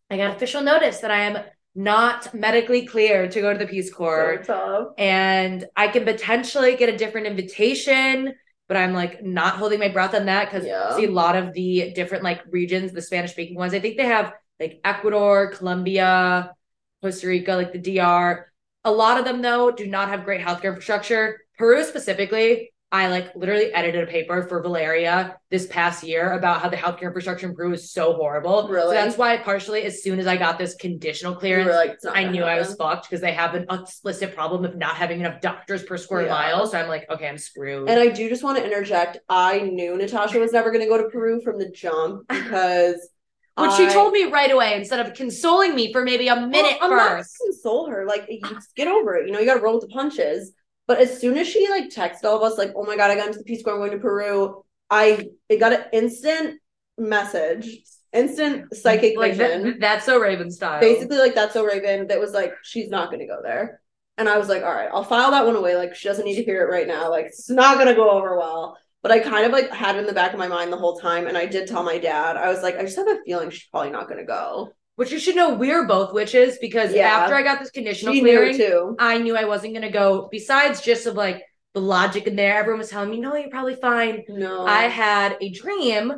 Speaker 2: I got official notice that I am not medically cleared to go to the Peace Corps,
Speaker 1: so
Speaker 2: and I can potentially get a different invitation but I'm like not holding my breath on that because yeah. see a lot of the different like regions, the Spanish speaking ones. I think they have like Ecuador, Colombia, Costa Rica, like the DR. A lot of them though do not have great healthcare infrastructure. Peru specifically, I like literally edited a paper for Valeria this past year about how the healthcare infrastructure in Peru is so horrible.
Speaker 1: Really?
Speaker 2: So that's why partially as soon as I got this conditional clearance,
Speaker 1: like,
Speaker 2: I knew happen. I was fucked because they have an explicit problem of not having enough doctors per square yeah. mile. So I'm like, okay, I'm screwed.
Speaker 1: And I do just want to interject. I knew Natasha was never going to go to Peru from the jump [laughs] because
Speaker 2: which she told me right away instead of consoling me for maybe a minute well, I'm first.
Speaker 1: Not console her. Like, you get over it. You know, you got to roll with the punches. But as soon as she like texted all of us, like, "Oh my god, I got into the Peace Corps. I'm going to Peru," I it got an instant message, instant psychic
Speaker 2: like
Speaker 1: vision.
Speaker 2: That, that's so Raven style.
Speaker 1: Basically, like that's so Raven. That was like, she's not going to go there. And I was like, all right, I'll file that one away. Like, she doesn't need to hear it right now. Like, it's not going to go over well but I kind of like had it in the back of my mind the whole time. And I did tell my dad, I was like, I just have a feeling she's probably not going to go.
Speaker 2: Which you should know, we're both witches because yeah. after I got this conditional she clearing, knew I knew I wasn't going to go. Besides just of like the logic in there, everyone was telling me, no, you're probably fine.
Speaker 1: No,
Speaker 2: I had a dream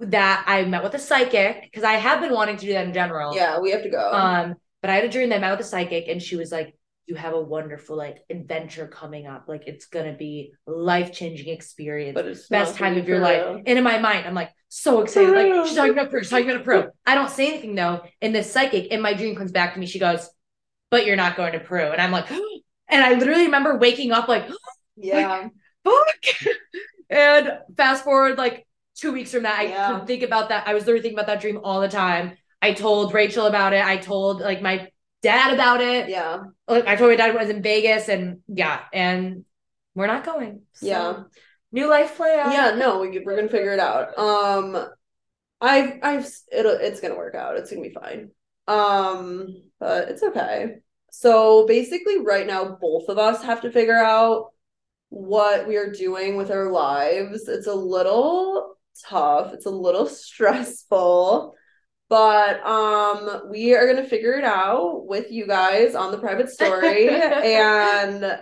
Speaker 2: that I met with a psychic because I have been wanting to do that in general.
Speaker 1: Yeah, we have to go.
Speaker 2: Um, but I had a dream that I met with a psychic and she was like, you have a wonderful like adventure coming up. Like it's gonna be life changing experience. But it's best time of your life. And in my mind, I'm like so excited. Like she's talking about Peru, she's talking about Peru. I don't say anything though. And this psychic in my dream comes back to me. She goes, "But you're not going to Peru." And I'm like, [gasps] and I literally remember waking up like, [gasps]
Speaker 1: yeah,
Speaker 2: like, fuck. [laughs] and fast forward like two weeks from that, I yeah. think about that. I was literally thinking about that dream all the time. I told Rachel about it. I told like my dad about it.
Speaker 1: Yeah.
Speaker 2: Like I told my dad I was in Vegas and yeah, and we're not going.
Speaker 1: So. Yeah.
Speaker 2: New life plan.
Speaker 1: Yeah, no, we, we're gonna figure it out. Um I've I've it'll it's gonna work out. It's gonna be fine. Um, but it's okay. So basically, right now, both of us have to figure out what we are doing with our lives. It's a little tough. It's a little [laughs] stressful. But um we are going to figure it out with you guys on the private story [laughs] and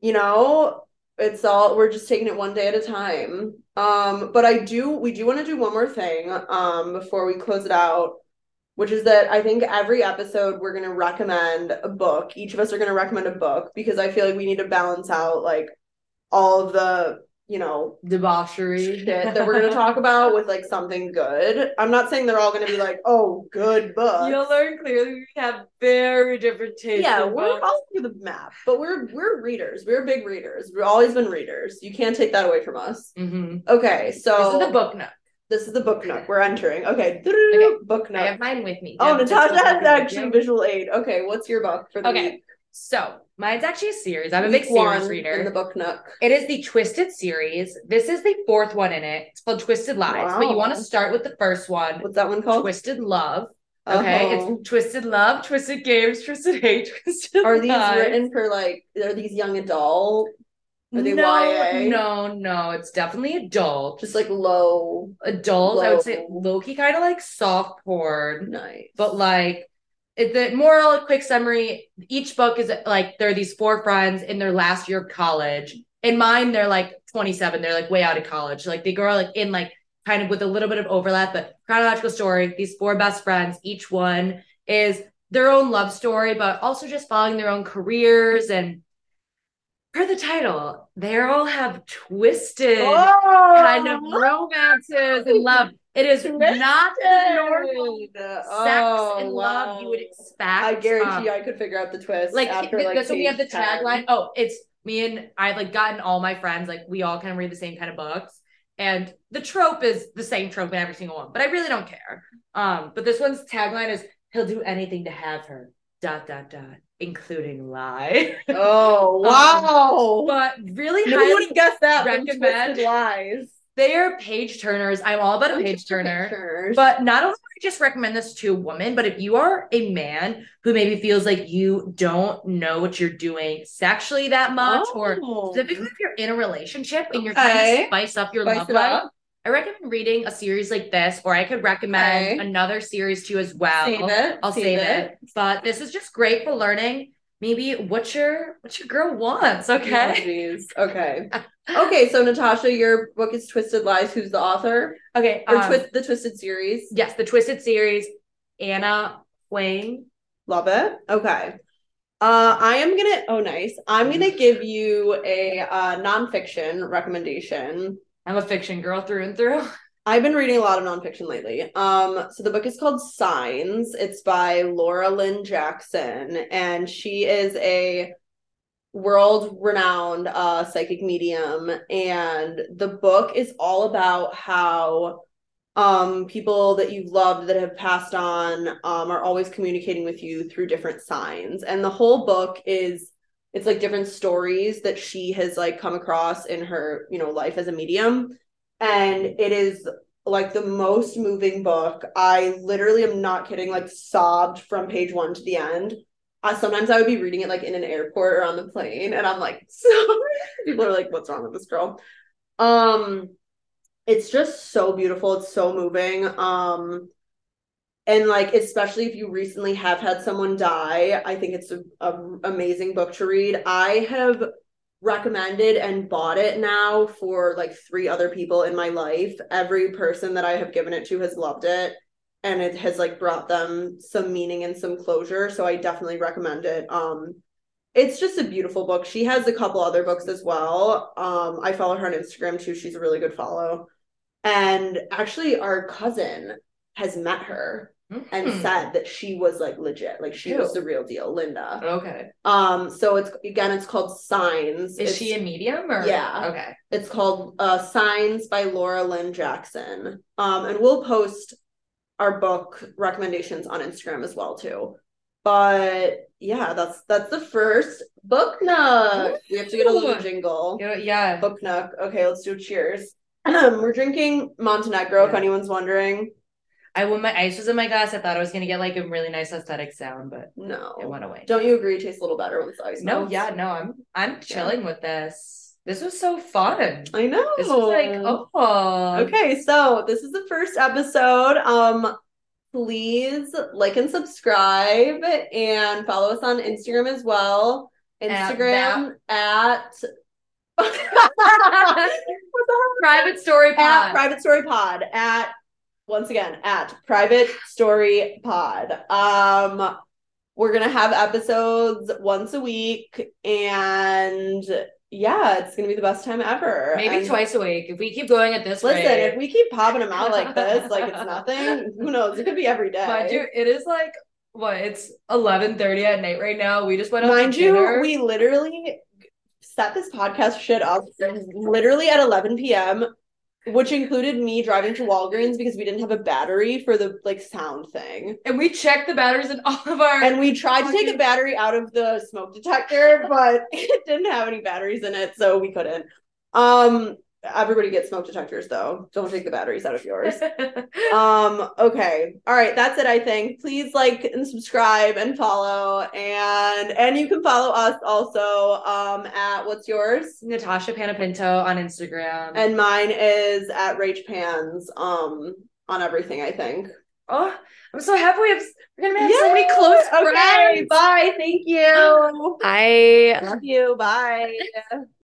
Speaker 1: you know, it's all we're just taking it one day at a time. Um but I do we do want to do one more thing um before we close it out which is that I think every episode we're going to recommend a book. Each of us are going to recommend a book because I feel like we need to balance out like all of the you know
Speaker 2: debauchery [laughs]
Speaker 1: shit that we're going to talk about with like something good. I'm not saying they're all going to be like oh good books.
Speaker 2: You'll learn clearly we have very different tastes.
Speaker 1: Yeah, we're books. all over the map, but we're we're readers. We're big readers. We've always been readers. You can't take that away from us. Mm-hmm. Okay, so
Speaker 2: this is the book nook.
Speaker 1: This is the book nook. We're entering. Okay. okay. Book nook. I
Speaker 2: have mine with me.
Speaker 1: Oh, Natasha has actually visual aid. Okay, what's your book for the okay. week?
Speaker 2: So mine's actually a series. I'm a big series reader.
Speaker 1: In the book nook.
Speaker 2: It is the Twisted series. This is the fourth one in it. It's called Twisted Lies. Wow. But you want to start with the first one.
Speaker 1: What's that one called?
Speaker 2: Twisted Love. Okay, oh. it's Twisted Love, Twisted Games, Twisted Hate, [laughs] Twisted.
Speaker 1: Are these lives. written for like? Are these young adult?
Speaker 2: Are they no, YA? No, no, it's definitely adult.
Speaker 1: Just like low
Speaker 2: adult. Low. I would say low key, kind of like soft porn.
Speaker 1: Nice,
Speaker 2: but like the moral, quick summary. Each book is like there are these four friends in their last year of college. In mine, they're like 27. They're like way out of college. Like they grow like in like kind of with a little bit of overlap, but chronological story. These four best friends, each one is their own love story, but also just following their own careers and per the title, they all have twisted oh! kind of romances and love. It is twisted. not the normal sex oh, and wow. love you would expect.
Speaker 1: I guarantee um, I could figure out the twist.
Speaker 2: Like, after, like so we have the tagline. Oh, it's me and I've like gotten all my friends, like we all kind of read the same kind of books. And the trope is the same trope in every single one, but I really don't care. Um, but this one's tagline is he'll do anything to have her. Dot dot dot including lie.
Speaker 1: Oh [laughs] um, wow!
Speaker 2: Um, but really,
Speaker 1: no one guessed that. Recommend lies.
Speaker 2: They are page turners. I'm all about a page turner. But not only I just recommend this to a woman, but if you are a man who maybe feels like you don't know what you're doing sexually that much, oh. or specifically if you're in a relationship and you're trying to spice up your spice love life, I recommend reading a series like this, or I could recommend okay. another series too as well.
Speaker 1: Save it.
Speaker 2: I'll save, save it. it. But this is just great for learning maybe what your what your girl wants. Okay.
Speaker 1: Oh, okay. okay. So Natasha, your book is Twisted Lies. Who's the author?
Speaker 2: Okay.
Speaker 1: Or um, twi- the Twisted series.
Speaker 2: Yes, the Twisted series. Ana Huang.
Speaker 1: Love it. Okay. Uh, I am gonna. Oh, nice. I'm gonna give you a uh, nonfiction recommendation.
Speaker 2: I'm a fiction girl through and through. [laughs]
Speaker 1: I've been reading a lot of nonfiction lately. Um, so the book is called Signs. It's by Laura Lynne Jackson, and she is a world renowned uh, psychic medium. And the book is all about how um, people that you've loved that have passed on um, are always communicating with you through different signs. And the whole book is it's like different stories that she has like come across in her you know life as a medium. And it is like the most moving book. I literally am not kidding like sobbed from page one to the end. Sometimes i would be reading it like in an airport or on the plane and i'm like [laughs] so people are like what's wrong with this girl? Um it's just so beautiful. It's so moving. Um and like especially if you recently have had someone die i think it's a, a, amazing book to read. I have recommended and bought it now for like three other people in my life. Every person that i have given it to has loved it and it has like brought them some meaning and some closure so i definitely recommend it. Um it's just a beautiful book. She has a couple other books as well. Um i follow her on instagram too. She's a really good follow. And actually our cousin has met her mm-hmm. and said that she was like legit, like she Ew. was the real deal, Linda.
Speaker 2: Okay.
Speaker 1: Um, so it's again, it's called Signs.
Speaker 2: Is
Speaker 1: it's,
Speaker 2: she a medium or
Speaker 1: yeah?
Speaker 2: Okay.
Speaker 1: It's called uh Signs by Laura Lynne Jackson. Um, and we'll post our book recommendations on Instagram as well too. But yeah, that's that's the first book nook. We have to get a little jingle.
Speaker 2: Yeah.
Speaker 1: Book nook. Okay, let's do cheers. Um, [clears throat] we're drinking Montenegro, yeah. if anyone's wondering.
Speaker 2: I when my ice was in my glass, I thought I was gonna get like a really nice aesthetic sound, but
Speaker 1: no,
Speaker 2: it went away.
Speaker 1: Don't you agree? It tastes a little better with ice.
Speaker 2: No, melts? yeah, no, I'm I'm chilling yeah. with this. This was so fun.
Speaker 1: I know.
Speaker 2: This was like oh.
Speaker 1: Okay, so this is the first episode. Um, please like and subscribe and follow us on Instagram as well. Instagram at, [laughs] [laughs] at
Speaker 2: private story pod.
Speaker 1: At private story pod at once again at private story pod. Um we're gonna have episodes once a week and yeah, it's gonna be the best time ever.
Speaker 2: Maybe
Speaker 1: and
Speaker 2: twice a week if we keep going at this.
Speaker 1: Listen,
Speaker 2: rate.
Speaker 1: if we keep popping them out like [laughs] this, like it's nothing. Who knows? It could be every day.
Speaker 2: Mind you, it is like what? It's eleven thirty at night right now. We just went.
Speaker 1: Mind you, dinner. we literally set this podcast shit up literally at eleven p.m which included me driving to Walgreens because we didn't have a battery for the like sound thing.
Speaker 2: And we checked the batteries in all of our
Speaker 1: And we tried to take a battery out of the smoke detector, but [laughs] it didn't have any batteries in it, so we couldn't. Um Everybody gets smoke detectors though. Don't take the batteries out of yours. [laughs] um, okay. All right, that's it, I think. Please like and subscribe and follow. And and you can follow us also um at what's yours?
Speaker 2: Natasha Panapinto on Instagram.
Speaker 1: And mine is at Rach Pans um on everything, I think.
Speaker 2: Oh, I'm so happy we have we're gonna have Yay! so many close friends. Okay,
Speaker 1: bye. Thank you.
Speaker 2: I
Speaker 1: love you. Bye. [laughs]